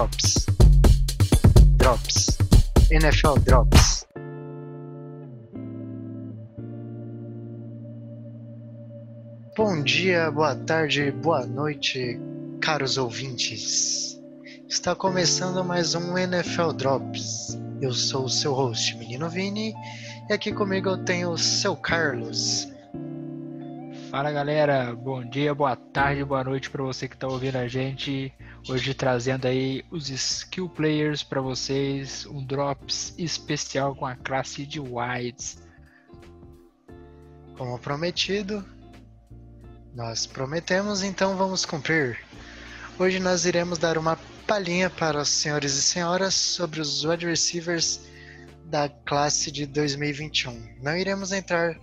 Drops. Drops. NFL Drops. Bom dia, boa tarde, boa noite, caros ouvintes. Está começando mais um NFL Drops. Eu sou o seu host, Menino Vini, e aqui comigo eu tenho o seu Carlos. Fala galera, bom dia, boa tarde, boa noite para você que está ouvindo a gente. Hoje trazendo aí os skill players para vocês, um drops especial com a classe de wides. Como prometido, nós prometemos, então vamos cumprir. Hoje nós iremos dar uma palhinha para os senhores e senhoras sobre os wide receivers da classe de 2021. Não iremos entrar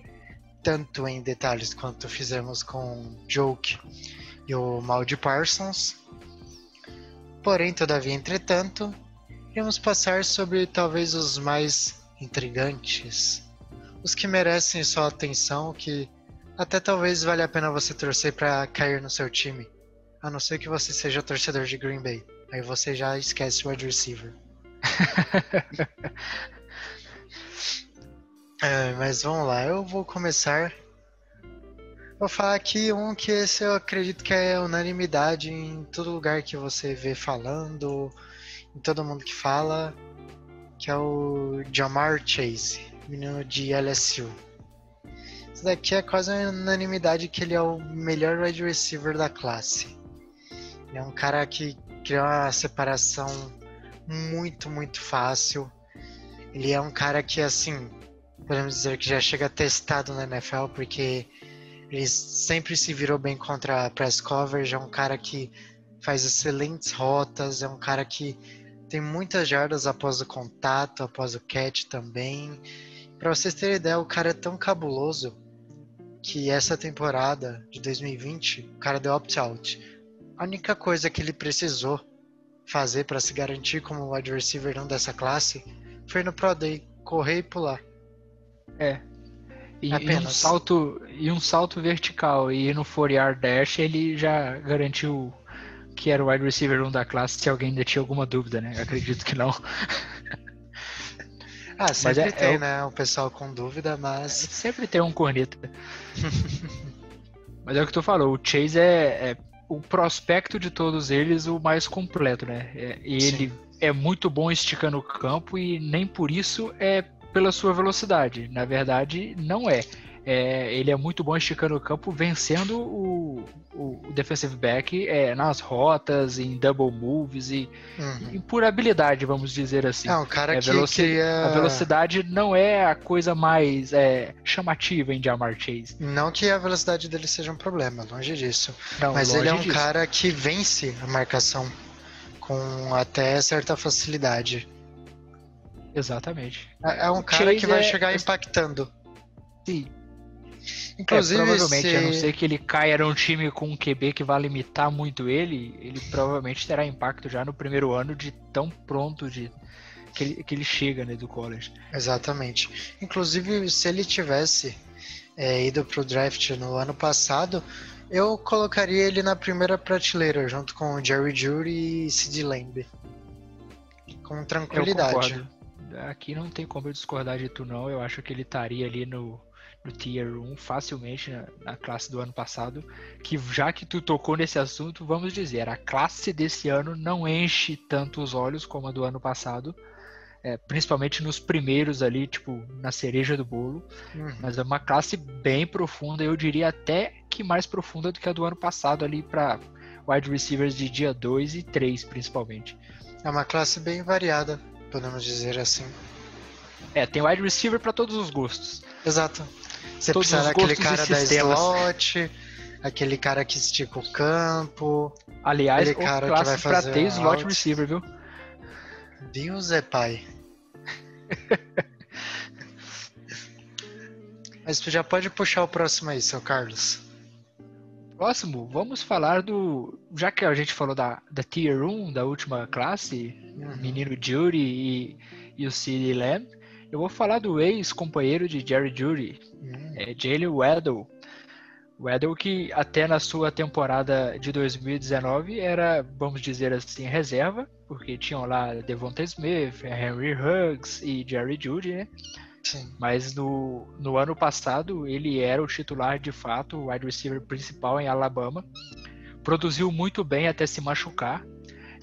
tanto em detalhes quanto fizemos com Joke e o Mal de Parsons. Porém, todavia, entretanto, iremos passar sobre talvez os mais intrigantes, os que merecem sua atenção, que até talvez valha a pena você torcer para cair no seu time. A não ser que você seja torcedor de Green Bay. Aí você já esquece o wide receiver. é, mas vamos lá, eu vou começar. Vou falar aqui um que esse eu acredito que é unanimidade em todo lugar que você vê falando, em todo mundo que fala, que é o Jamar Chase, menino de LSU. Isso daqui é quase uma unanimidade que ele é o melhor wide receiver da classe. Ele é um cara que cria uma separação muito, muito fácil. Ele é um cara que, assim, podemos dizer que já chega testado na NFL, porque ele sempre se virou bem contra a press coverage. É um cara que faz excelentes rotas, é um cara que tem muitas jardas após o contato, após o catch também. Para vocês terem ideia, o cara é tão cabuloso que essa temporada de 2020 o cara deu opt-out. A única coisa que ele precisou fazer para se garantir como wide receiver não dessa classe foi no Pro Day, correr e pular. É. E, e, um salto e um salto vertical e no 4 yard dash ele já garantiu que era o wide receiver 1 da classe se alguém ainda tinha alguma dúvida, né? acredito que não. Ah, sempre é, tem, é, né? O pessoal com dúvida, mas. Sempre tem um corneta. mas é o que tu falou, o Chase é, é, o prospecto de todos eles o mais completo, né? É, ele Sim. é muito bom esticando o campo e nem por isso é pela sua velocidade. Na verdade, não é é, ele é muito bom esticando o campo, vencendo o, o defensive back é, nas rotas, em double moves e, uhum. e, por habilidade, vamos dizer assim. É, um cara é, que cria... A velocidade não é a coisa mais é, chamativa em Jamar Chase. Não que a velocidade dele seja um problema, longe disso. Não, Mas longe ele é um disso. cara que vence a marcação com até certa facilidade. Exatamente. É, é um cara Chase que vai é chegar impactando. Sim, Inclusive, é, provavelmente, se... a não ser que ele caia num time com um QB que vai limitar muito ele, ele provavelmente terá impacto já no primeiro ano de tão pronto de que ele, que ele chega né, do college. Exatamente. Inclusive, se ele tivesse é, ido pro draft no ano passado, eu colocaria ele na primeira prateleira, junto com Jerry Judy e Sid Lamb. Com tranquilidade. Aqui não tem como eu discordar de tu, não. Eu acho que ele estaria ali no no Tier 1 facilmente na, na, classe do ano passado. Que já que tu tocou nesse assunto, vamos dizer, a classe desse ano não enche tanto os olhos como a do ano passado. É, principalmente nos primeiros ali, tipo, na cereja do bolo. Uhum. Mas é uma classe bem profunda, eu diria até que mais profunda do que a do ano passado ali para wide receivers de dia 2 e 3, principalmente. É uma classe bem variada, podemos dizer assim. É, tem wide receiver para todos os gostos. Exato. Você Todos precisa daquele cara da slot, aquele cara que estica o campo. Aliás, aquele cara que vai fazer pra ter slot receiver, viu? Deus é pai. Mas tu já pode puxar o próximo aí, seu Carlos. Próximo, vamos falar do. Já que a gente falou da, da Tier 1, da última classe, uhum. Menino Judy e, e o CD Lamb, eu vou falar do ex-companheiro de Jerry Judy, hum. é Jalen Waddle. O Edel que até na sua temporada de 2019 era, vamos dizer assim, reserva, porque tinham lá Devonta Smith, Henry Huggs e Jerry Judy, né? Sim. Mas no, no ano passado ele era o titular de fato, o wide receiver principal em Alabama. Produziu muito bem até se machucar.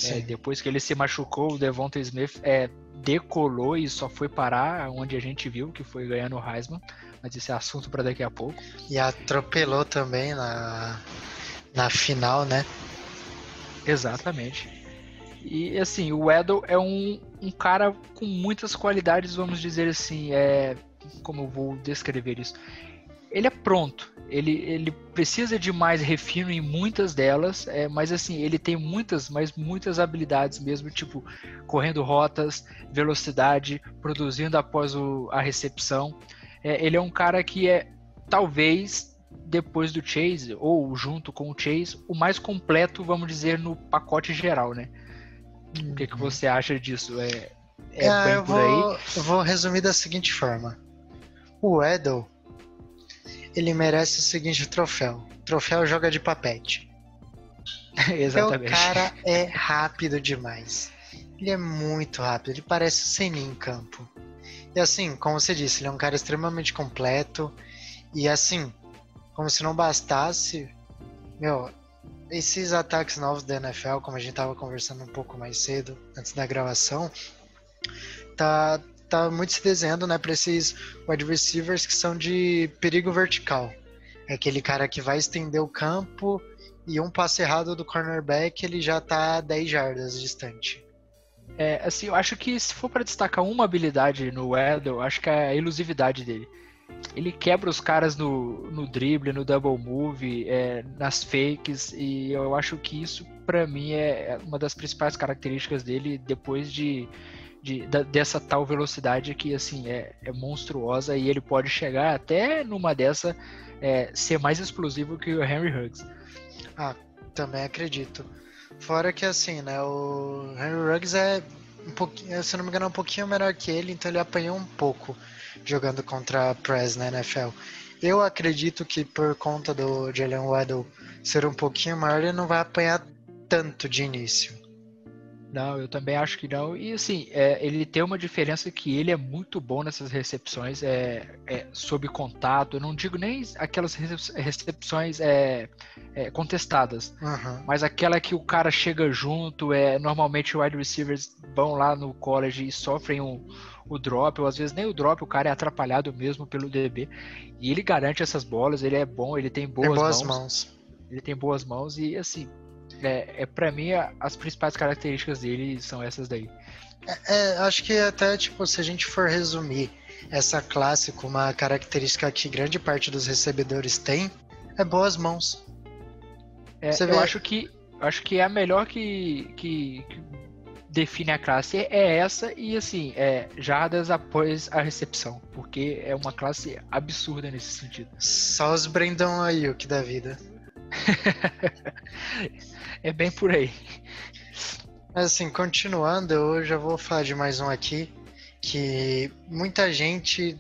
É, depois que ele se machucou, o Devonta Smith é, decolou e só foi parar onde a gente viu, que foi ganhando o Heisman mas esse é assunto para daqui a pouco. E atropelou também na, na final, né? Exatamente. E assim, o Edel é um, um cara com muitas qualidades, vamos dizer assim, é, como eu vou descrever isso. Ele é pronto, ele, ele precisa de mais refino em muitas delas, é, mas assim, ele tem muitas, mas muitas habilidades mesmo, tipo correndo rotas, velocidade, produzindo após o, a recepção. É, ele é um cara que é, talvez, depois do Chase, ou junto com o Chase, o mais completo, vamos dizer, no pacote geral, né? O que, que uhum. você acha disso? É, é, é eu, vou, eu vou resumir da seguinte forma. O Edel, ele merece o seguinte troféu. Troféu joga de papete. Exatamente. o cara é rápido demais. Ele é muito rápido, ele parece o Senin em campo. E assim, como você disse, ele é um cara extremamente completo. E assim, como se não bastasse, meu, esses ataques novos da NFL, como a gente tava conversando um pouco mais cedo, antes da gravação, tá, tá muito se desenhando, né, para esses wide receivers que são de perigo vertical. É aquele cara que vai estender o campo e um passe errado do cornerback, ele já tá 10 jardas distante. É, assim, eu acho que se for para destacar uma habilidade no Weddle, acho que é a elusividade dele. Ele quebra os caras no, no drible, no double move, é, nas fakes, e eu acho que isso, para mim, é uma das principais características dele depois de, de, de dessa tal velocidade que, assim, é, é, monstruosa e ele pode chegar até numa dessa é, ser mais explosivo que o Henry Huggs. Ah, também acredito. Fora que assim, né? O Henry Ruggs é um pouquinho, se não me engano, é um pouquinho menor que ele, então ele apanhou um pouco jogando contra a Press na NFL. Eu acredito que por conta do Jalen Waddle ser um pouquinho maior, ele não vai apanhar tanto de início. Não, eu também acho que não. E assim, é, ele tem uma diferença que ele é muito bom nessas recepções é, é sob contato. Eu não digo nem aquelas recepções é, é, contestadas, uhum. mas aquela que o cara chega junto. É, normalmente, wide receivers vão lá no college e sofrem um, o drop, ou às vezes nem o drop, o cara é atrapalhado mesmo pelo DB. E ele garante essas bolas, ele é bom, ele tem boas, tem boas mãos. mãos. Ele tem boas mãos e assim, é, é para mim as principais características dele são essas daí. É, é, acho que até tipo se a gente for resumir essa classe com uma característica que grande parte dos recebedores tem, é boas mãos. É, eu vê... acho que acho que é a melhor que, que, que, define a classe é essa e assim é jardas após a recepção, porque é uma classe absurda nesse sentido. Só os Brandon o que da vida. é bem por aí. Mas assim, continuando, eu já vou falar de mais um aqui, que muita gente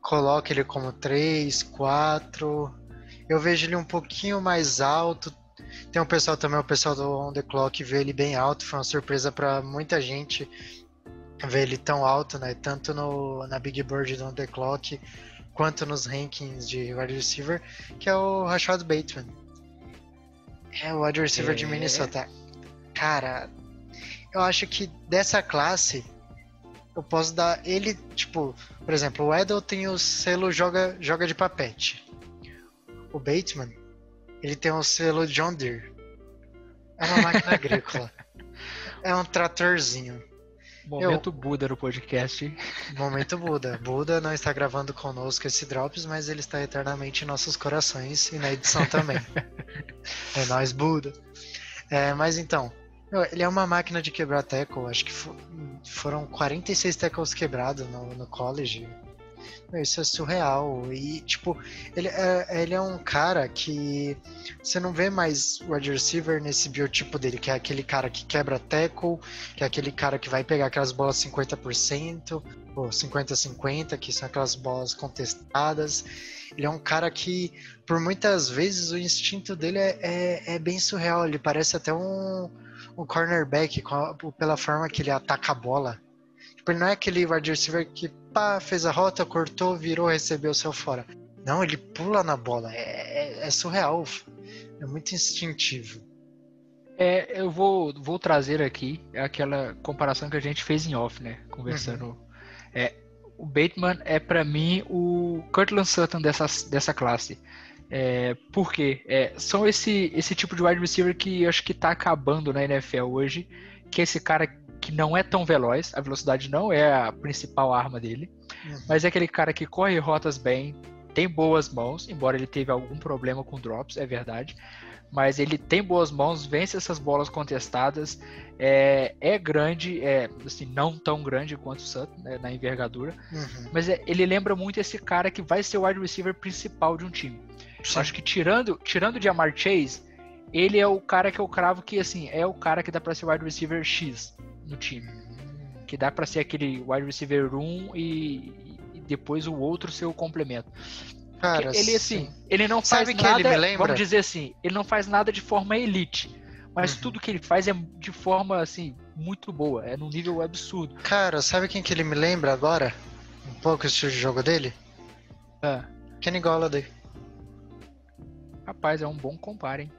coloca ele como 3, 4. Eu vejo ele um pouquinho mais alto. Tem um pessoal também, o pessoal do On The Clock vê ele bem alto. Foi uma surpresa para muita gente ver ele tão alto, né? Tanto no, na Big Bird do On The Clock, quanto nos rankings de wide receiver, que é o Rashad Bateman. É o wide receiver é... de Minnesota. Cara, eu acho que dessa classe eu posso dar ele, tipo, por exemplo, o Edel tem o selo joga, joga de papete. O Bateman, ele tem o selo John Deere. É uma máquina agrícola. É um tratorzinho. Momento eu... Buda no podcast. Momento Buda. Buda não está gravando conosco esse Drops, mas ele está eternamente em nossos corações e na edição também. é nós, Buda. É, mas então, ele é uma máquina de quebrar tackle. Acho que foram 46 tackles quebrados no, no college. Isso é surreal. E, tipo, ele é, ele é um cara que você não vê mais o wide receiver nesse biotipo dele, que é aquele cara que quebra tackle, que é aquele cara que vai pegar aquelas bolas 50%, ou 50-50, que são aquelas bolas contestadas. Ele é um cara que, por muitas vezes, o instinto dele é, é, é bem surreal. Ele parece até um, um cornerback pela forma que ele ataca a bola. Tipo, ele não é aquele wide receiver que pá, fez a rota, cortou, virou, recebeu, saiu fora. Não, ele pula na bola. É, é, é surreal. É muito instintivo. É, eu vou, vou trazer aqui aquela comparação que a gente fez em off, né? Conversando. Uhum. É, o Bateman é para mim o Cortland Sutton dessa, dessa classe. É, por quê? É, são esse, esse tipo de wide receiver que eu acho que tá acabando na NFL hoje, que é esse cara que não é tão veloz, a velocidade não é a principal arma dele, uhum. mas é aquele cara que corre rotas bem, tem boas mãos, embora ele teve algum problema com drops, é verdade, mas ele tem boas mãos, vence essas bolas contestadas, é, é grande, é assim, não tão grande quanto o Sutton, né, na envergadura, uhum. mas é, ele lembra muito esse cara que vai ser o wide receiver principal de um time. Acho que tirando, tirando o Jamar Chase, ele é o cara que eu cravo que assim, é o cara que dá para ser wide receiver X no time. Que dá para ser aquele wide receiver 1 e, e, depois o outro ser o complemento. Cara, ele assim, sim. ele não faz Sabe nada, vamos dizer assim, ele não faz nada de forma elite, mas uhum. tudo que ele faz é de forma assim muito boa, é num nível absurdo. Cara, sabe quem que ele me lembra agora? Um pouco o estilo de jogo dele? Ah. Kenny Golladay. Rapaz, é um bom comparo, hein?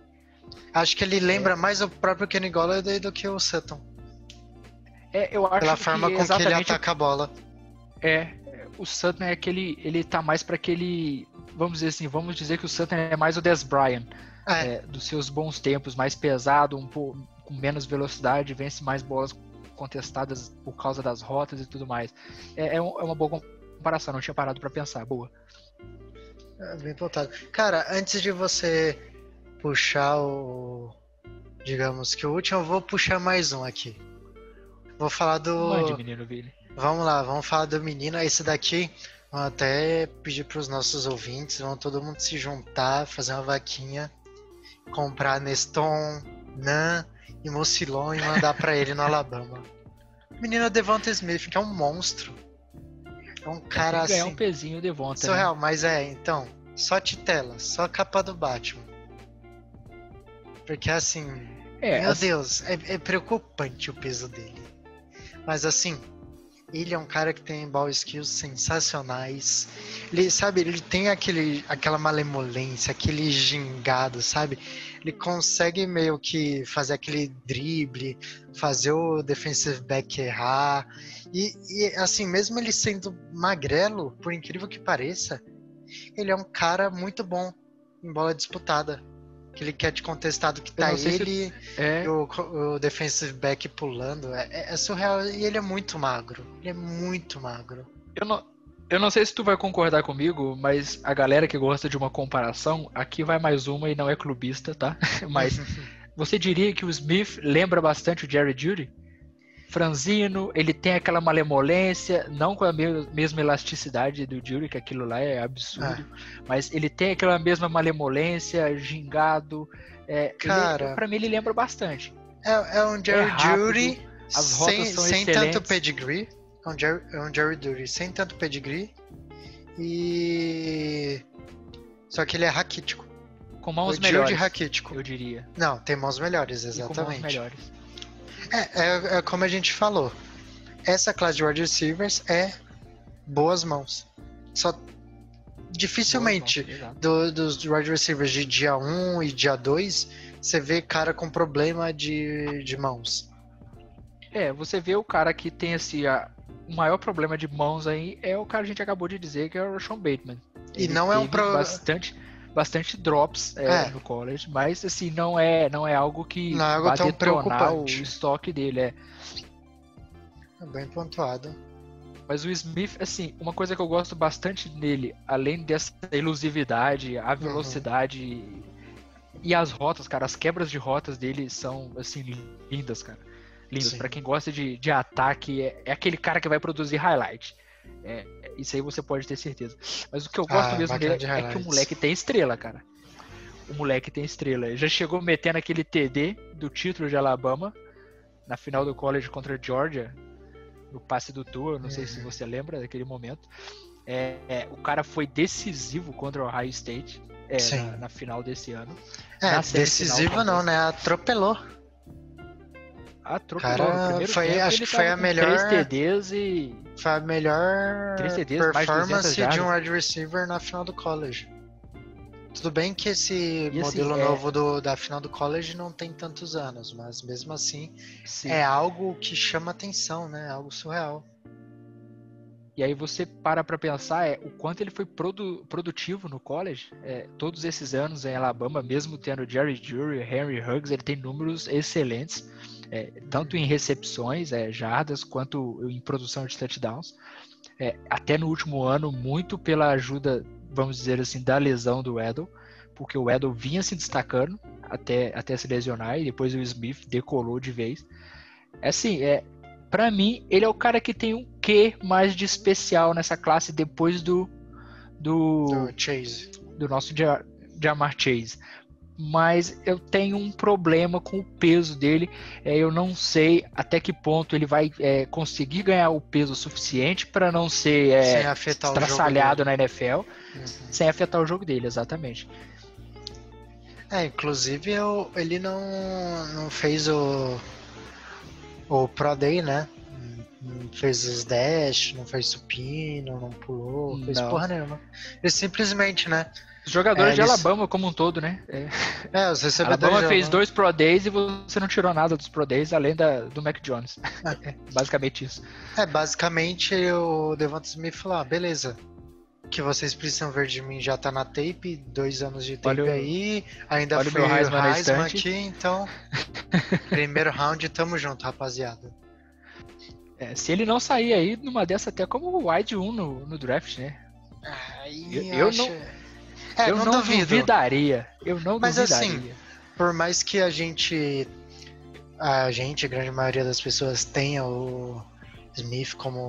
Acho que ele lembra é. mais o próprio Kenny Golladay do que o Sutton. É, eu acho Pela forma que com que ele ataca a bola. É, o Sutton é aquele. Ele tá mais para aquele. Vamos dizer assim, vamos dizer que o Sutton é mais o Des Bryant. É. É, dos seus bons tempos, mais pesado, um pouco com menos velocidade, vence mais bolas contestadas por causa das rotas e tudo mais. É, é, é uma boa comparação, não tinha parado para pensar. Boa. É, bem voltado. Cara, antes de você puxar o. Digamos que o último, eu vou puxar mais um aqui. Vou falar do. Mande, menino Billy. Vamos lá, vamos falar do menino. Esse daqui, vou até pedir para os nossos ouvintes, vão todo mundo se juntar, fazer uma vaquinha, comprar Neston, Nan e Mocilon e mandar para ele no Alabama. O menino Devonta Smith, que é um monstro. É um cara assim. É um pezinho Devonta. Surreal, né? mas é, então, só titela, só capa do Batman. Porque assim, é, meu assim... Deus, é, é preocupante o peso dele. Mas assim, ele é um cara que tem ball skills sensacionais. Ele, sabe, ele tem aquele, aquela malemolência, aquele gingado, sabe? Ele consegue meio que fazer aquele drible, fazer o defensive back errar. E, e assim, mesmo ele sendo magrelo, por incrível que pareça, ele é um cara muito bom em bola disputada que ele quer te contestado que tá ele se... é... o, o defensive back pulando. É, é, é, surreal e ele é muito magro. Ele é muito magro. Eu não, eu não sei se tu vai concordar comigo, mas a galera que gosta de uma comparação, aqui vai mais uma e não é clubista, tá? mas você diria que o Smith lembra bastante o Jerry Judy? Franzino, ele tem aquela malemolência, não com a mesma elasticidade do Jury, que aquilo lá é absurdo, é. mas ele tem aquela mesma malemolência, gingado. É, Cara, para mim ele lembra bastante. É, é um Jerry é Judy sem, sem tanto pedigree. É um Jerry, é um Jerry Judy sem tanto pedigree. E. Só que ele é raquítico. Com mãos o melhores. raquítico. Eu diria. Não, tem mãos melhores, exatamente. E com mãos melhores. É, é, é, como a gente falou. Essa classe de wide receivers é boas mãos. Só dificilmente mãos, do, dos wide receivers de dia 1 e dia 2 você vê cara com problema de, de mãos. É, você vê o cara que tem esse. A, o maior problema de mãos aí é o cara que a gente acabou de dizer, que é o Sean Bateman. Ele e não é um problema. Bastante bastante drops é, é. no college, mas assim, não é, não é algo que não é algo vai tão detonar o estoque dele, é. é. Bem pontuado. Mas o Smith, assim, uma coisa que eu gosto bastante nele, além dessa elusividade, a uhum. velocidade uhum. e as rotas, cara, as quebras de rotas dele são, assim, lindas, cara. Lindas. para quem gosta de, de ataque, é, é aquele cara que vai produzir highlight. É, isso aí você pode ter certeza. Mas o que eu gosto Ah, mesmo dele de é que o moleque tem estrela, cara. O moleque tem estrela. Ele já chegou metendo aquele TD do título de Alabama na final do college contra a Georgia, no passe do Tua. Não sei se Uhum. você lembra daquele momento. É, é, o cara foi decisivo contra o Ohio State é, na, na final desse ano. É, decisivo não, né? Atropelou. Atropelou. Cara, foi- acho que foi a melhor- TDs e Foi a melhor TDs, mais de 200 performance de um wide receiver na final do college. Tudo bem que esse E assim, modelo é- novo do- da final do college não tem tantos anos, mas mesmo assim sim. é algo que chama atenção, né? Algo surreal. E aí você para pra pensar é, o quanto ele foi produ- produtivo no college. É, todos esses anos em Alabama, mesmo tendo Jerry Jury, Henry Huggs, ele tem números excelentes, é, tanto em recepções, é, jardas, quanto em produção de touchdowns. É, até no último ano, muito pela ajuda, vamos dizer assim, da lesão do Edel, porque o Edel vinha se destacando até, até se lesionar e depois o Smith decolou de vez. É assim, é, Pra mim, ele é o cara que tem um quê mais de especial nessa classe depois do do, Do Chase. do nosso Ja- Jamar Chase. Mas eu tenho um problema com o peso dele. É, eu não sei até que ponto ele vai é, conseguir ganhar o peso suficiente para não ser é, sem afetar o jogo. estraçalhado dele. na NFL, Uhum. sem afetar o jogo dele, exatamente. É, inclusive eu, ele não, não fez o, o Pro Day, né? Não fez os dash, não fez supino, não pulou, fez Não. porra nenhuma. Ele simplesmente, né? Os jogadores É, de eles- Alabama como um todo, né? É, É, os recebedores. Alabama fez dois Pro Days e você não tirou nada dos Pro Days além da, do Mac Jones. É, basicamente isso. É, basicamente o Devonta Smith falou: ah, beleza. O que vocês precisam ver de mim já tá na tape, dois anos de tape Olha aí. Ainda olha o Heisman Heisman aqui, então. primeiro round, tamo junto, rapaziada. É, se ele não sair aí numa dessa até como wide 1 no, no draft, né? Aí Eu- eu, acho... não- É, eu não, não duvido. duvidaria. Eu não Mas assim, duvidaria. Por mais que a gente. A gente, a grande maioria das pessoas, tenha o Smith como.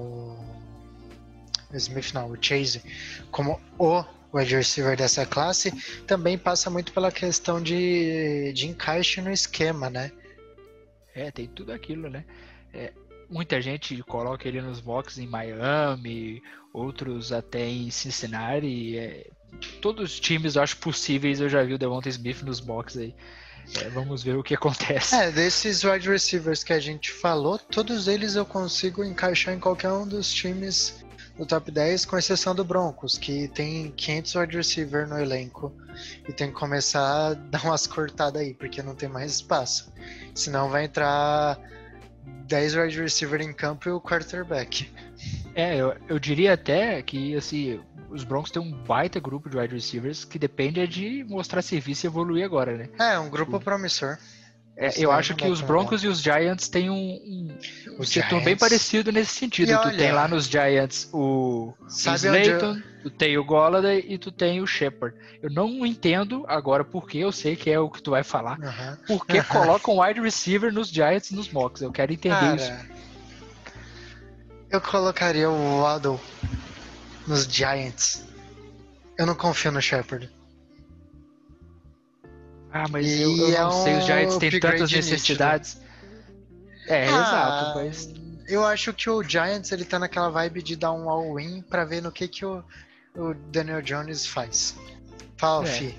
o Smith não, o Chase como o wide receiver dessa classe, também passa muito pela questão de, de encaixe no esquema, né? É, tem tudo aquilo, né? É, muita gente coloca ele nos boxes em Miami, outros até em Cincinnati. é, todos os times, eu acho possíveis, eu já vi o Devonta Smith nos boxes aí. É, vamos ver o que acontece. É, desses wide receivers que a gente falou, todos eles eu consigo encaixar em qualquer um dos times do top 10, com exceção do Broncos, que tem 500 wide receiver no elenco e tem que começar a dar umas cortadas aí, porque não tem mais espaço. Senão vai entrar 10 wide receiver em campo e o quarterback. É, eu, eu diria até que assim, os Broncos têm um baita grupo de wide receivers que depende é de mostrar serviço e evoluir agora, né? É, um grupo promissor. É, Isso eu acho que dá os Broncos e os Giants têm um, um, um setor bem parecido nesse sentido. E tu olha- tem lá nos Giants o onde eu- Slayton, tu tem o Golladay e tu tem o Shepard. Eu não entendo agora porque eu sei que é o que tu vai falar. Aham. Por que colocam wide receiver nos Giants e nos mocks? Eu quero entender isso. Cara, eu colocaria o Waddle nos Giants. Eu não confio no Shepard. Ah, mas E eu, eu é não sei, os Giants têm tantas nítido. necessidades. É, Ah, exato, mas Eu acho que o Giants ele tá naquela vibe de dar um all-in pra ver no que, que o, o Daniel Jones faz. Fala, É. fi.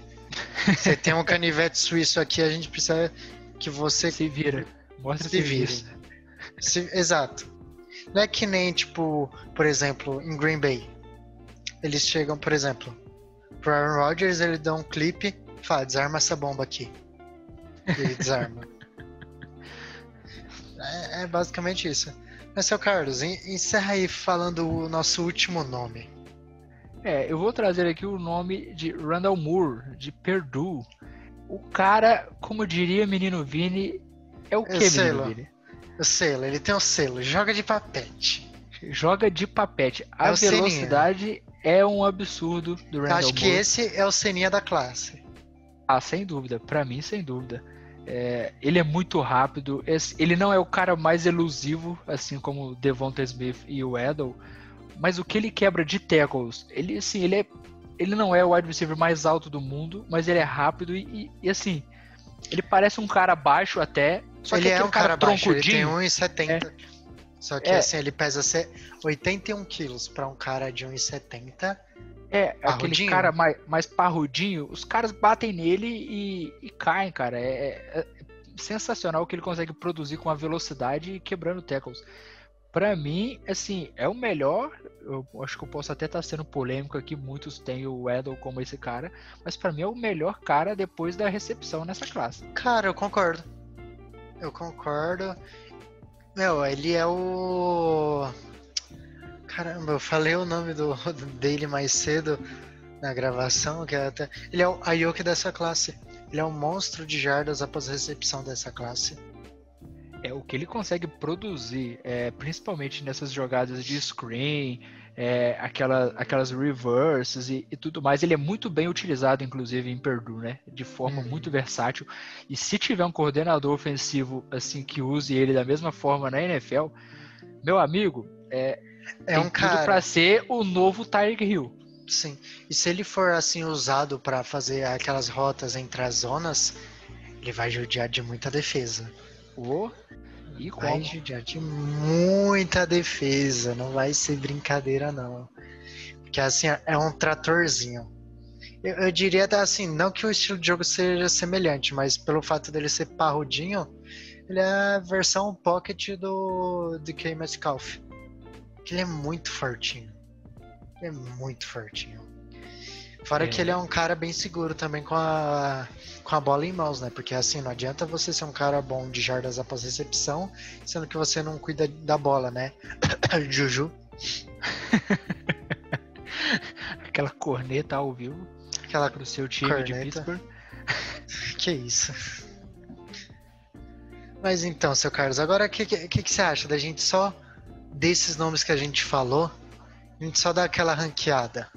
Você tem um canivete suíço aqui, a gente precisa que você se vira. Mostra Se serviço. vire. Se- exato. Não é que nem, tipo, por exemplo, em Green Bay. Eles chegam, por exemplo, pro Aaron Rodgers, ele dá um clipe, fala, desarma essa bomba aqui. Ele desarma. é, é basicamente isso. Mas, seu Carlos, en- encerra aí falando o nosso último nome. É, eu vou trazer aqui o nome de Randall Moore, de Purdue. O cara, como diria menino Vini, é o que, menino. Vini? O selo, ele tem o selo, joga de papete. Joga de papete. A É o Seninha. velocidade é um absurdo do Randall acho que Moore. esse é o Seninha da classe. Ah, sem dúvida. Pra mim, sem dúvida. É, ele é muito rápido. Ele não é o cara mais elusivo, assim como o Devonta Smith e o Edel. mas o que ele quebra de tackles, ele assim, ele é ele não é o wide receiver mais alto do mundo, mas ele é rápido e, e, e assim, ele parece um cara baixo até, só ele que é um cara, cara baixo, ele tem troncudinho. 1,70. É. Só que É. assim, ele pesa se- 81 quilos pra um cara de 1,70. É, aquele cara mais, mais parrudinho, os caras batem nele e, e caem, cara. É, é- é sensacional o que ele consegue produzir com a velocidade e quebrando tackles. Pra mim, assim, é o melhor. Eu acho que eu posso até estar sendo polêmico aqui. Muitos têm o Edel como esse cara, mas pra mim é o melhor cara depois da recepção nessa classe. Cara, eu concordo. Eu concordo. Meu, ele é o. Caramba, eu falei o nome do, dele mais cedo na gravação, que é até. Ele é o Ayoki dessa classe. Ele é um monstro de jardas após a recepção dessa classe. É o que ele consegue produzir, é, principalmente nessas jogadas de screen, é, aquela, aquelas reverses e, e tudo mais. Ele é muito bem utilizado, inclusive, em Purdue, né? De forma Uhum. muito versátil. E se tiver um coordenador ofensivo assim que use ele da mesma forma na NFL, meu amigo, é, É tem um tudo cara. pra ser o novo Tyreek Hill. Sim. E se ele for assim usado pra fazer aquelas rotas entre as zonas, ele vai judiar de muita defesa. Ô, e Vai como? judiar de muita defesa, não vai ser brincadeira não. Porque assim, é um tratorzinho. Eu, eu diria até assim, não que o estilo de jogo seja semelhante, mas pelo fato dele ser parrudinho, ele é a versão pocket do DK Metcalf. Que ele é muito fortinho. Ele é muito fortinho. Fora É. que ele é um cara bem seguro também com a, com a bola em mãos, né? Porque assim, não adianta você ser um cara bom de jardas após recepção, sendo que você não cuida da bola, né? Juju. Aquela corneta ao vivo Aquela. pro seu time de Corneta. Pittsburgh. Que isso. Mas então, seu Carlos, agora o que, que, que você acha da gente só desses nomes que a gente falou? A gente só dá aquela ranqueada.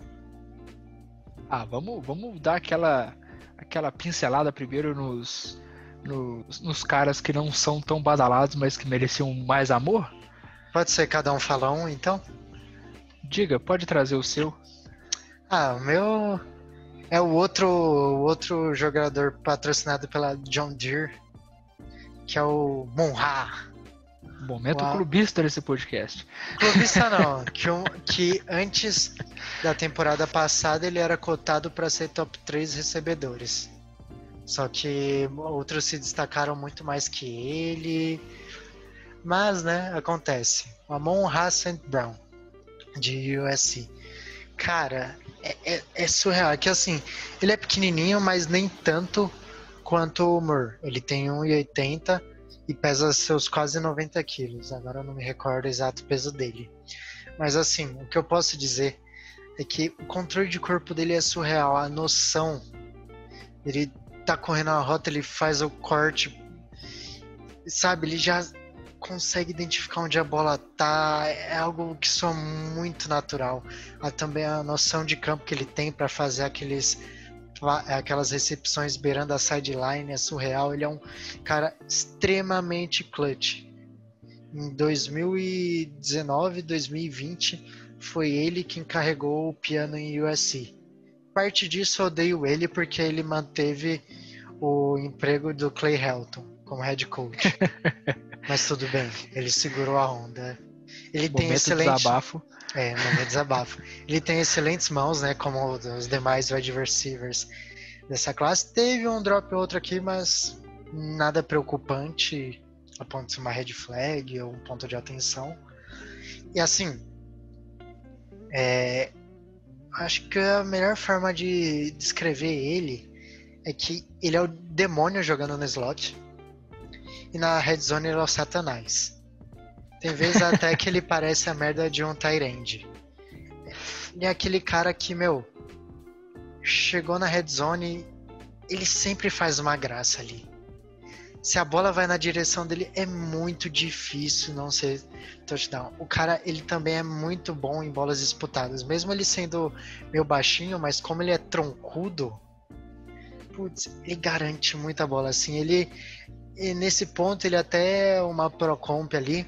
Ah, vamos, vamos dar aquela, aquela pincelada primeiro nos, nos, nos caras que não são tão badalados, mas que mereciam mais amor? Pode ser cada um fala um, então? Diga, pode trazer o seu. Ah, o meu é o outro, o outro jogador patrocinado pela John Deere, que é o Monra. Momento Uau. clubista desse podcast. Clubista não, que, um- que antes da temporada passada ele era cotado para ser top 3 recebedores. Só que outros se destacaram muito mais que ele. Mas, né, acontece. O Amon St. Brown, de USC. Cara, é, é, é surreal. É que assim, ele é pequenininho, mas nem tanto quanto o Moore. Ele tem 1,80 e pesa seus quase 90 quilos. Agora eu não me recordo o exato peso dele. Mas assim, o que eu posso dizer é que o controle de corpo dele é surreal. A noção. Ele tá correndo a rota, ele faz o corte. Sabe, ele já consegue identificar onde a bola tá. É algo que soa muito natural. Há também a noção de campo que ele tem para fazer aqueles aquelas recepções beirando a sideline é surreal. Ele é um cara extremamente clutch. Em 2019, 2020, foi ele quem carregou o piano em USC. Parte disso eu odeio ele porque ele manteve o emprego do Clay Helton como head coach. Mas tudo bem, ele segurou a onda. Ele tem Momento excelente. desabafo. É, momento de desabafo. Ele tem excelentes mãos, né? Como os demais wide receivers dessa classe. Teve um drop ou outro aqui, mas nada preocupante a ponto de ser uma red flag ou um ponto de atenção. E assim, é, acho que a melhor forma de descrever ele é que ele é o demônio jogando no slot e na red zone ele é o satanás. Tem vezes até que ele parece a merda de um Tyrande. Ele é aquele cara que, meu, chegou na red zone, ele sempre faz uma graça ali. Se a bola vai na direção dele, é muito difícil não ser touchdown. O cara, ele também é muito bom em bolas disputadas. Mesmo ele sendo meio baixinho, mas como ele é troncudo, putz, ele garante muita bola. Assim, ele, e nesse ponto, ele até é uma pro comp ali,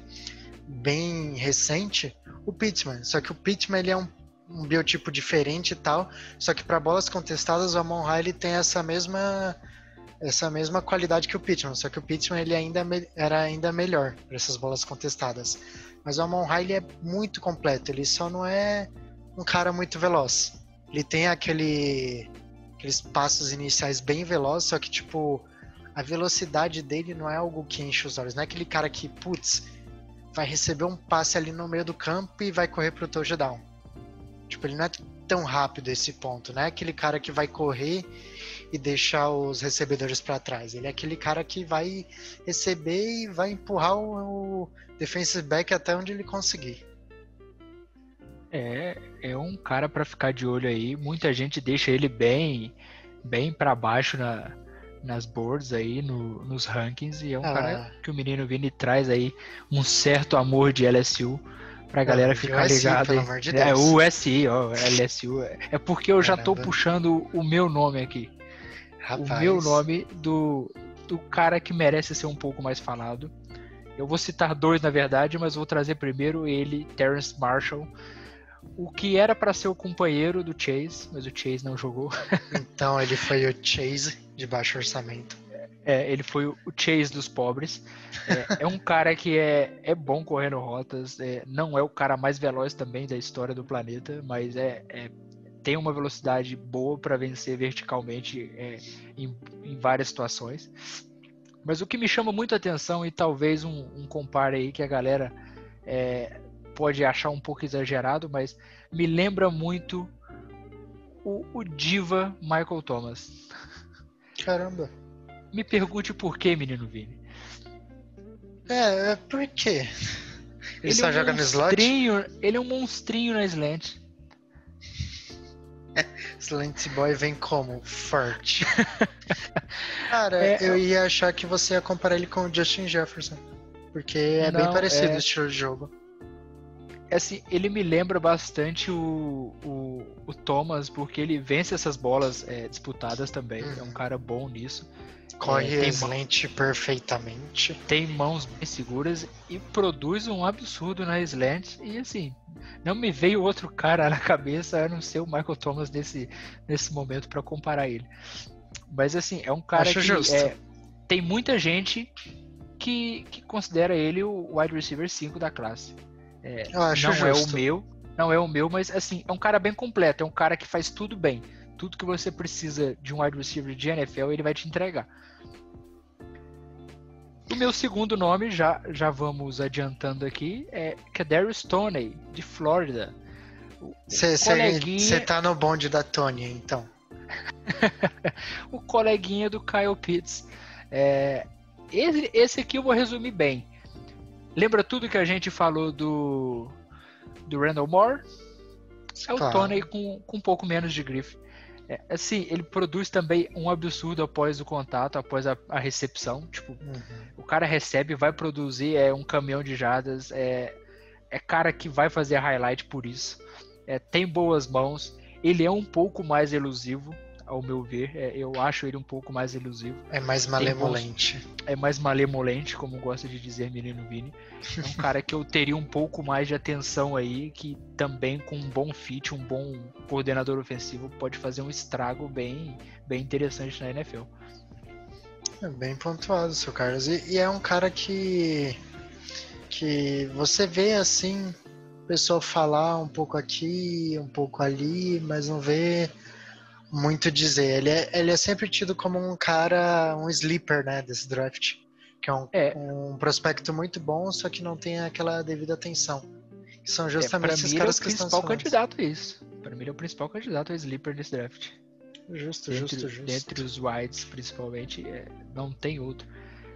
bem recente, o Pittman. Só que o Pittman ele é um, um biotipo diferente e tal. Só que para bolas contestadas, o Amon Ra ele tem essa mesma essa mesma qualidade que o Pittman. Só que o Pittman ele ainda era ainda melhor para essas bolas contestadas. Mas o Amon Ra ele é muito completo. Ele só não é um cara muito veloz. Ele tem aquele aqueles passos iniciais bem velozes, só que tipo a velocidade dele não é algo que enche os olhos. Não é aquele cara que, putz, vai receber um passe ali no meio do campo e vai correr pro touchdown. Tipo, ele não é tão rápido esse ponto, não é aquele cara que vai correr e deixar os recebedores para trás. Ele é aquele cara que vai receber e vai empurrar o defensive back até onde ele conseguir. É, é um cara para ficar de olho aí. Muita gente deixa ele bem, bem para baixo na, nas boards aí, no, nos rankings, e é um ah. cara que o menino Vini traz aí um certo amor de LSU pra galera ficar ligada. Pelo amor de Deus. É, o USI, ó, LSU. É porque eu já tô puxando o meu nome aqui. Rapaz. O meu nome do, do cara que merece ser um pouco mais falado. Eu vou citar dois, na verdade, mas vou trazer primeiro ele, Terrence Marshall. O que era para ser o companheiro do Chase, mas o Chase não jogou. então ele foi o Chase de baixo orçamento. É, ele foi o Chase dos pobres. É, é um cara que é, é bom correndo rotas. É, não é o cara mais veloz também da história do planeta, mas é, é tem uma velocidade boa para vencer verticalmente é, em, em, várias situações. Mas o que me chama muito a atenção e talvez um, um compare aí que a galera é, pode achar um pouco exagerado, mas me lembra muito o, o diva Michael Thomas. Caramba. Me pergunte por que, menino Vini. É, é por quê? Ele, ele só é um joga no slot? Ele é um monstrinho na slant. Slant Boy vem como? Forte. Cara, é, eu ia achar que você ia comparar ele com o Justin Jefferson. Porque é não, bem parecido é... o estilo de jogo. É assim, ele me lembra bastante o, o, o Thomas, porque ele vence essas bolas é, disputadas também. Uhum. É um uhum. cara bom nisso. Corre é, slant perfeitamente. Tem mãos bem seguras e produz um absurdo na slant. E assim, não me veio outro cara na cabeça a não ser o Michael Thomas nesse, nesse momento para comparar ele. Mas assim, é um cara Acho que é, tem muita gente que, que considera ele o wide receiver 5 da classe. É, não justo. é o meu, não é o meu, mas assim, é um cara bem completo, é um cara que faz tudo bem. Tudo que você precisa de um wide receiver de NFL, ele vai te entregar. O meu segundo nome, já, já vamos adiantando aqui, é Kadarius Stoney, de Flórida. Você coleguinha... tá no bonde da Tony, então. o coleguinha do Kyle Pitts. É, esse, esse aqui eu vou resumir bem. Lembra tudo que a gente falou do, do Randall Moore? É o claro. Tony com, com um pouco menos de grife. É, assim, ele produz também um absurdo após o contato, após a, a recepção. Tipo, uhum. o cara recebe, vai produzir é um caminhão de jardas, é, é cara que vai fazer highlight por isso. É, tem boas mãos, ele é um pouco mais elusivo, ao meu ver. É, eu acho ele um pouco mais elusivo. É mais malemolente. é mais malemolente, como gosta de dizer menino Vini. É um cara que eu teria um pouco mais de atenção aí, que também com um bom fit, um bom coordenador ofensivo, pode fazer um estrago bem, bem interessante na NFL. É bem pontuado, seu Carlos. E, e é um cara que que você vê assim, o pessoal falar um pouco aqui, um pouco ali, mas não vê muito dizer. Ele é, ele é sempre tido como um cara, um sleeper, né, desse draft. Que é um, é. um prospecto muito bom, só que não tem aquela devida atenção. Que são é, justamente é, esses caras é que estão. Para mim, é o principal candidato isso. Para mim, é o principal candidato a sleeper desse draft. Justo, dentre, justo, justo. Dentre os wides, principalmente, é, não tem outro.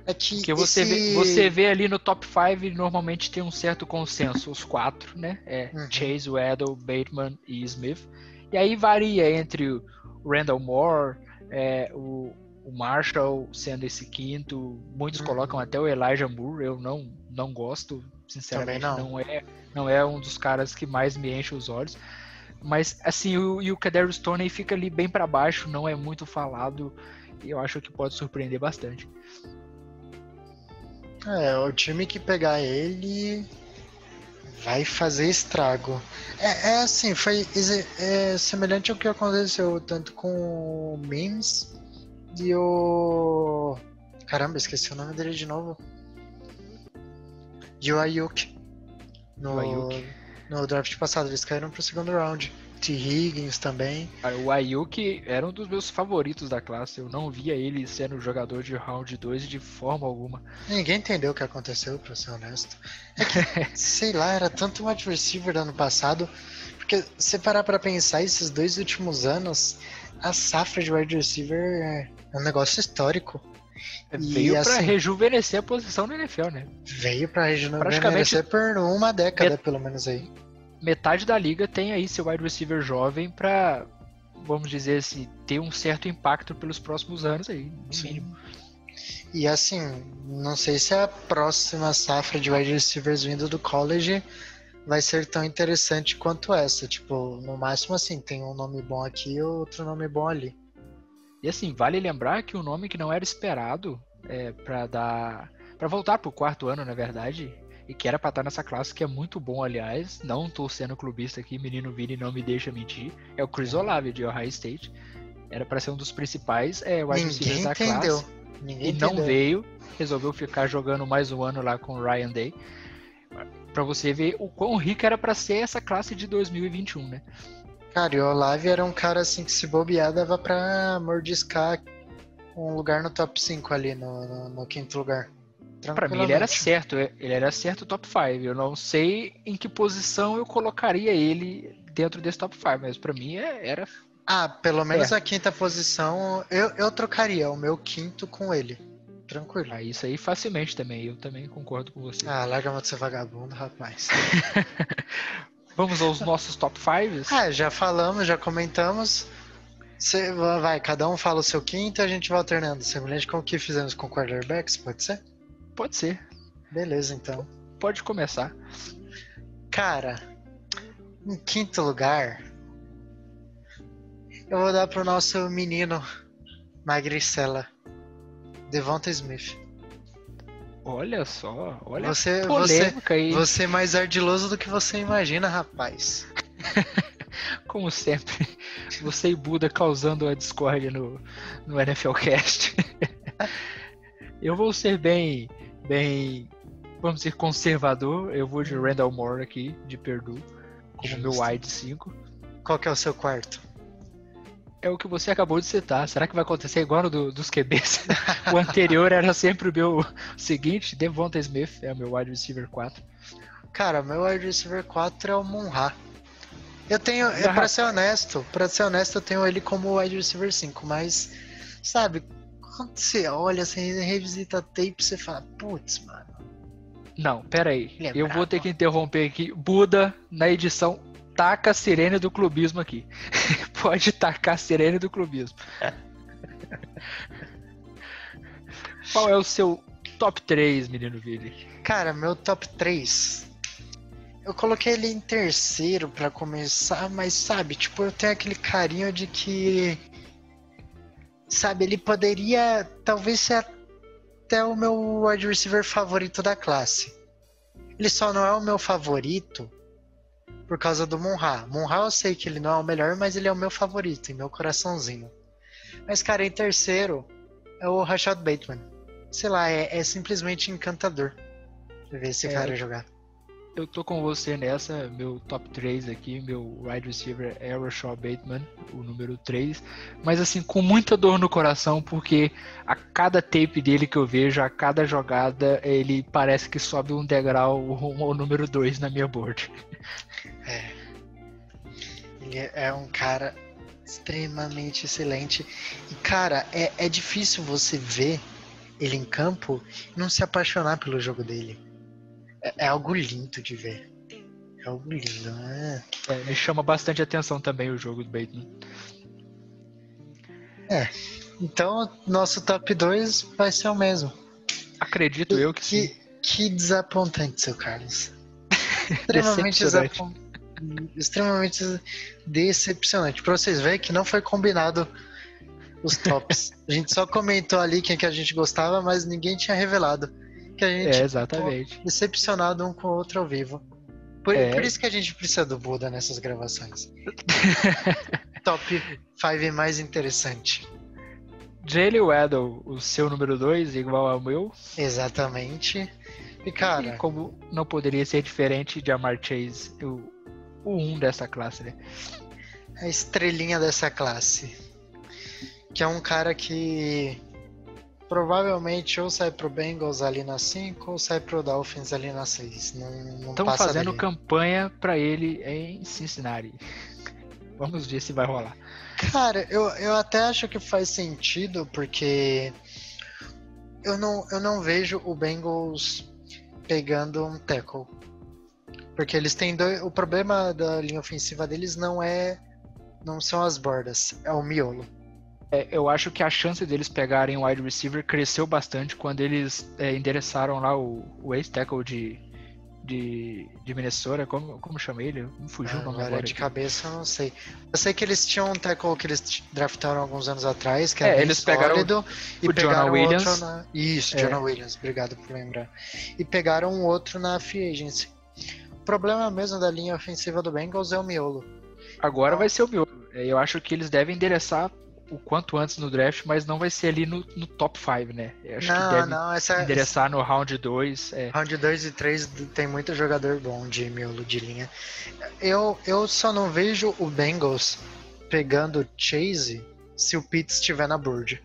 É que Porque você, esse... vê, você vê ali no top 5, normalmente tem um certo consenso, os quatro, né? É uhum. Chase, Weddle, Bateman e Smith. E aí varia entre Randall Moore, é, o, o, Marshall sendo esse quinto. Muitos uhum. colocam até o Elijah Moore, eu não, não gosto, sinceramente. Não. não. é, não é um dos caras que mais me enche os olhos. Mas, assim, o, e o Kadarius Stoney fica ali bem para baixo, não é muito falado. E eu acho que pode surpreender bastante. É, o time que pegar ele vai fazer estrago. É, é assim, foi é, semelhante ao que aconteceu tanto com o Mims e o. Caramba, esqueci o nome dele de novo. E o Ayuk. No, Ayuk. no draft passado, eles caíram pro segundo round. T. Higgins também. O Ayuk era um dos meus favoritos da classe. Eu não via ele sendo jogador de round 2 de forma alguma. Ninguém entendeu o que aconteceu, pra ser honesto. É que, sei lá, era tanto um wide receiver do ano passado. Porque se parar pra pensar, esses dois últimos anos, a safra de wide receiver é um negócio histórico. Veio e, pra assim, rejuvenescer a posição no NFL, né? Veio pra rejuvenescer por uma década, pelo menos aí metade da liga tem aí seu wide receiver jovem para, vamos dizer assim, ter um certo impacto pelos próximos anos aí, no Sim. mínimo. E assim, não sei se a próxima safra de wide receivers vindo do college vai ser tão interessante quanto essa. Tipo, no máximo assim, tem um nome bom aqui e outro nome bom ali. E assim, vale lembrar que o um nome que não era esperado é, para dar. para voltar pro quarto ano, na verdade, e que era pra estar nessa classe, que é muito bom, aliás. Não tô sendo clubista aqui, menino Vini não me deixa mentir. É o Chris Olave de Ohio State. Era para ser um dos principais é, wide receivers da entendeu. classe. Ninguém e entendeu. não veio, resolveu ficar jogando mais um ano lá com o Ryan Day. Para você ver o quão rico era para ser essa classe de 2021, né? Cara, e o Olave era um cara assim que se bobear dava pra mordiscar um lugar no top 5 ali, no, no, no quinto lugar. Para mim ele era certo, ele era certo top 5. Eu não sei em que posição eu colocaria ele dentro desse top 5, mas para mim é, era. Ah, pelo menos a quinta posição eu, eu trocaria o meu quinto com ele. Tranquilo. Ah, isso aí facilmente também, eu também concordo com você. Ah, larga a de ser vagabundo, rapaz. Vamos aos nossos top 5? Ah, já falamos, já comentamos. Cê, vai, cada um fala o seu quinto e a gente vai alternando. Semelhante com o que fizemos com quarterbacks, pode ser? Pode ser. Beleza, então. Pode começar. Cara, em quinto lugar, eu vou dar pro nosso menino Magricela, Devonta Smith. Olha só, olha você, polêmica você, aí. Você é mais ardiloso do que você imagina, rapaz. Como sempre, você e Buda causando a discórdia no, no NFL Cast. eu vou ser bem bem, vamos dizer, conservador. Eu vou de Randall Moore aqui, de Purdue, como Justo. meu wide 5. Qual que é o seu quarto? É o que você acabou de citar. Será que vai acontecer igual no do, dos QBs? o anterior era sempre o meu seguinte, Devonta Smith é o meu wide receiver 4. Cara, meu wide receiver 4 é o Monra. Eu tenho, eu, pra ser honesto, pra ser honesto, eu tenho ele como wide receiver 5, mas, sabe, quando você olha, você revisita tape, você fala, putz, mano. Não, pera aí. É eu vou ter que interromper aqui. Buda, na edição, taca a sirene do clubismo aqui. Pode tacar a sirene do clubismo. Qual é o seu top 3, menino Vili? Cara, meu top 3. Eu coloquei ele em terceiro para começar, mas sabe, tipo, eu tenho aquele carinho de que sabe, ele poderia talvez ser até o meu wide receiver favorito da classe. Ele só não é o meu favorito por causa do Monra. Monra eu sei que ele não é o melhor, mas ele é o meu favorito, em meu coraçãozinho. Mas, cara, em terceiro é o Rashad Bateman. Sei lá, é, é simplesmente encantador ver esse é, cara jogar eu tô com você nessa. Meu top 3 aqui, meu wide receiver é o Rashad Bateman, o número 3. Mas assim, com muita dor no coração, porque a cada tape dele que eu vejo, a cada jogada, ele parece que sobe um degrau ao número 2 na minha board. É. Ele é um cara extremamente excelente. E, cara, é, é difícil você ver ele em campo e não se apaixonar pelo jogo dele. É, é, algo lindo de ver. É algo lindo, né? É, me chama bastante atenção também o jogo do Bateman. É. Então, nosso top 2 vai ser o mesmo. Acredito eu que, que sim. Que desapontante, seu Carlos. Extremamente desapontante. Extremamente decepcionante. Pra vocês verem que não foi combinado os tops. a gente só comentou ali quem que a gente gostava, mas ninguém tinha revelado que a gente é, exatamente. decepcionado um com o outro ao vivo. Por, É. por isso que a gente precisa do Buda nessas gravações. Top 5 mais interessante. Jalen Waddle, o seu número 2, igual ao meu. Exatamente. E E cara, como não poderia ser diferente de Amar Chase, o, o 1 dessa classe, né? a estrelinha dessa classe. Que é um cara que provavelmente ou sai pro Bengals ali na 5 ou sai pro Dolphins ali na 6. Não, não Estão fazendo dele. campanha pra ele em Cincinnati. Vamos ver se vai rolar. Cara, eu, eu até acho que faz sentido, porque eu não, eu não vejo o Bengals pegando um tackle. Porque eles têm dois. O problema da linha ofensiva deles não é. Não são as bordas, é o miolo. É, eu acho que a chance deles pegarem um wide receiver cresceu bastante quando eles é, endereçaram lá o, o ex-tackle de, de, de Minnesota. Como, como chama ele? Me fugiu o nome Agora de aqui. cabeça eu não sei. Eu sei que eles tinham um tackle que eles draftaram alguns anos atrás, que É, era eles pegaram sólido, e o Jonah pegaram Williams. outro na... Isso, É. Jonah Williams, obrigado por lembrar. E pegaram um outro na free agency. O problema mesmo da linha ofensiva do Bengals é o miolo. Agora vai ser o meu. Eu acho que eles devem endereçar o quanto antes no draft, mas não vai ser ali no, no top 5, né? Eu acho que Não, deve não, essa endereçar no round 2. É. round 2 e 3 tem muito jogador bom de miolo de linha. Eu, eu só não vejo o Bengals pegando Chase se o Pitts estiver na board.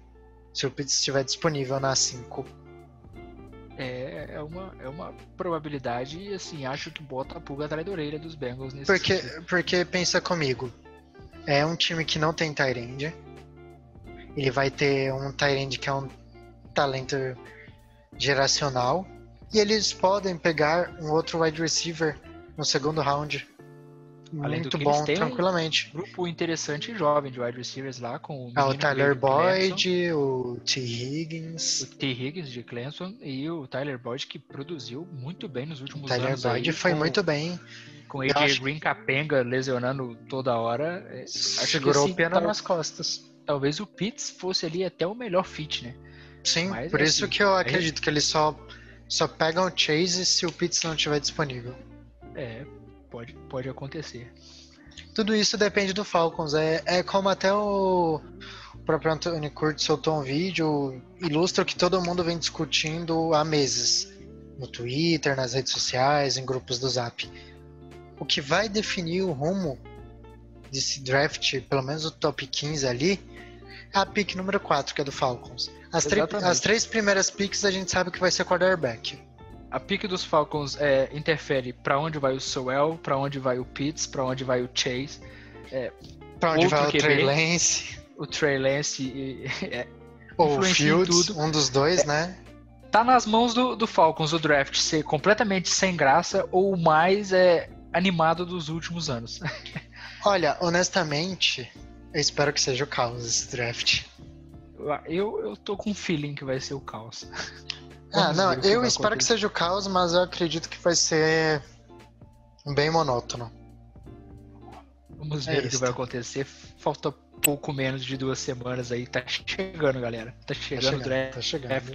Se o Pitts estiver disponível na 5. É, é, uma, é uma probabilidade e assim, acho que bota a pulga atrás da orelha dos Bengals nesse Porque, sentido. porque pensa comigo, é um time que não tem Tyrande. Ele vai ter um Tyrande que é um talento geracional. E eles podem pegar um outro wide receiver no segundo round. Além Muito bom, têm um tranquilamente. Grupo interessante e jovem de wide receivers lá, com o, Ah, o Tyler David Clemson, Boyd, o T. o Higgins. T. Higgins de Clemson e o Tyler Boyd que produziu muito bem nos O últimos Tyler anos Boyd aí, foi com, muito bem. com o AJ acho- Green capenga lesionando toda hora. É, Segurou que, assim, o pena tal- nas costas. Talvez o Pitts fosse ali até o melhor fit, né? Sim, Mas, por isso assim, que eu aí- acredito que eles só, só pegam o Chase se o Pitts não estiver disponível. É, pode, pode acontecer. Tudo isso depende do Falcons. É, é como até o, o próprio Anthony Curtis soltou um vídeo, ilustra o que todo mundo vem discutindo há meses. No Twitter, nas redes sociais, em grupos do Zap. O que vai definir o rumo desse draft, pelo menos o top 15 ali, é a pick número 4, que é do Falcons. As, as três primeiras picks a gente sabe que vai ser quarterback. A pique dos Falcons é, interfere pra onde vai o Sowell, pra onde vai o Pitts, pra onde vai o Chase, Pra onde Outro vai o QB. Trey Lance o Trey Lance. e- é, ou o Fields, um dos dois, né? tá nas mãos do, do Falcons o draft ser completamente sem graça ou o mais é, animado dos últimos anos. Olha, honestamente, eu espero que seja o caos esse draft. Eu, eu tô com um feeling que vai ser o caos. Ah, não, que eu espero que acontecer. seja o caos, mas eu acredito que vai ser bem monótono. Vamos É ver o que vai acontecer. Falta pouco menos de duas semanas aí. Tá chegando, galera. Tá Tá chegando o chegando, draft. tá chegando.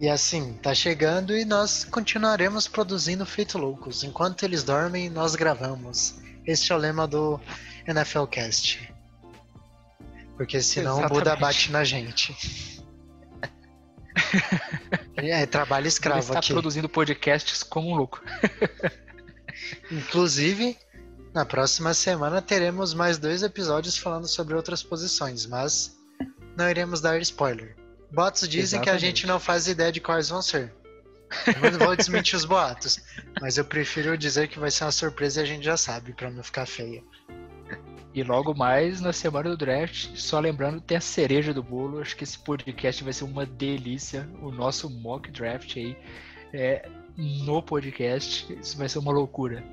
E assim, tá chegando e nós continuaremos produzindo feito loucos. Enquanto eles dormem, nós gravamos. Este é o lema do NFL Cast. Porque senão o Buda Exatamente. bate na gente. É, trabalho Ele escravo está aqui. produzindo podcasts como um louco. Inclusive, na próxima semana teremos mais dois episódios falando sobre outras posições, mas não iremos dar spoiler. Boatos dizem que a Exatamente. gente não faz ideia de quais vão ser. Eu não vou desmentir os boatos, mas eu prefiro dizer que vai ser uma surpresa e a gente já sabe, pra não ficar feia. E logo mais, na semana do draft, só lembrando, tem a cereja do bolo. Acho que esse podcast vai ser uma delícia. O nosso mock draft aí é, no podcast. Isso vai ser uma loucura.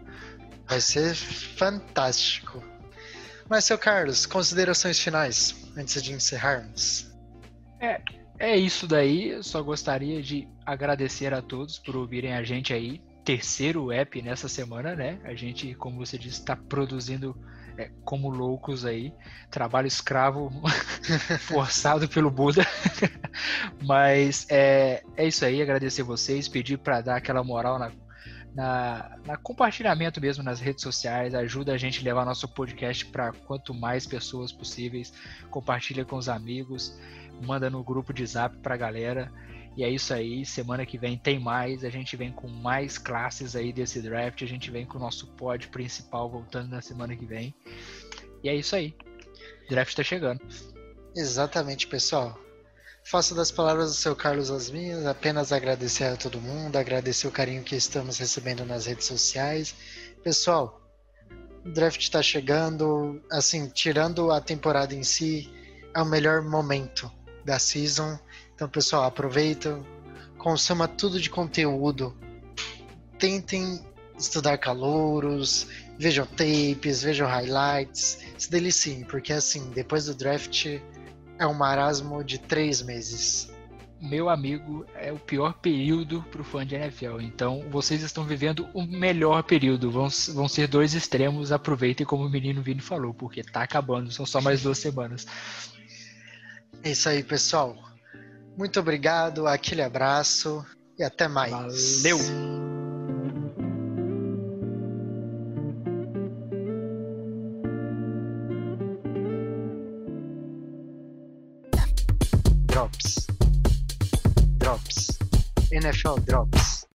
Vai ser fantástico. Mas, seu Carlos, considerações finais antes de encerrarmos. É isso daí. Eu só gostaria de agradecer a todos por ouvirem a gente aí. Terceiro app nessa semana, né? A gente, como você disse, está produzindo é, como loucos aí. Trabalho escravo forçado pelo Buda. Mas é, é isso aí. Agradecer vocês. Pedir para dar aquela moral na, na, na compartilhamento mesmo nas redes sociais, ajuda a gente a levar nosso podcast para quanto mais pessoas possíveis, compartilha com os amigos, manda no grupo de zap para a galera. E é isso aí, semana que vem tem mais, a gente vem com mais classes aí desse draft, a gente vem com o nosso pod principal voltando na semana que vem. E é isso aí. O draft está chegando. Exatamente, pessoal. Faço das palavras do seu Carlos as minhas, apenas agradecer a todo mundo, agradecer o carinho que estamos recebendo nas redes sociais. Pessoal, o draft está chegando, assim, tirando a temporada em si, é o melhor momento da season. Então, pessoal, aproveitem, consuma tudo de conteúdo. Tentem estudar calouros, vejam tapes, vejam highlights, se deliciem, porque assim, depois do draft é um marasmo de três meses. Meu amigo, é o pior período para o fã de NFL. Então, vocês estão vivendo o melhor período. Vão, vão ser dois extremos. Aproveitem, como o menino Vini falou, porque tá acabando. São só mais duas semanas. É isso aí, pessoal. Muito obrigado, aquele abraço e até mais. Valeu! Drops. Drops. NFL Drops.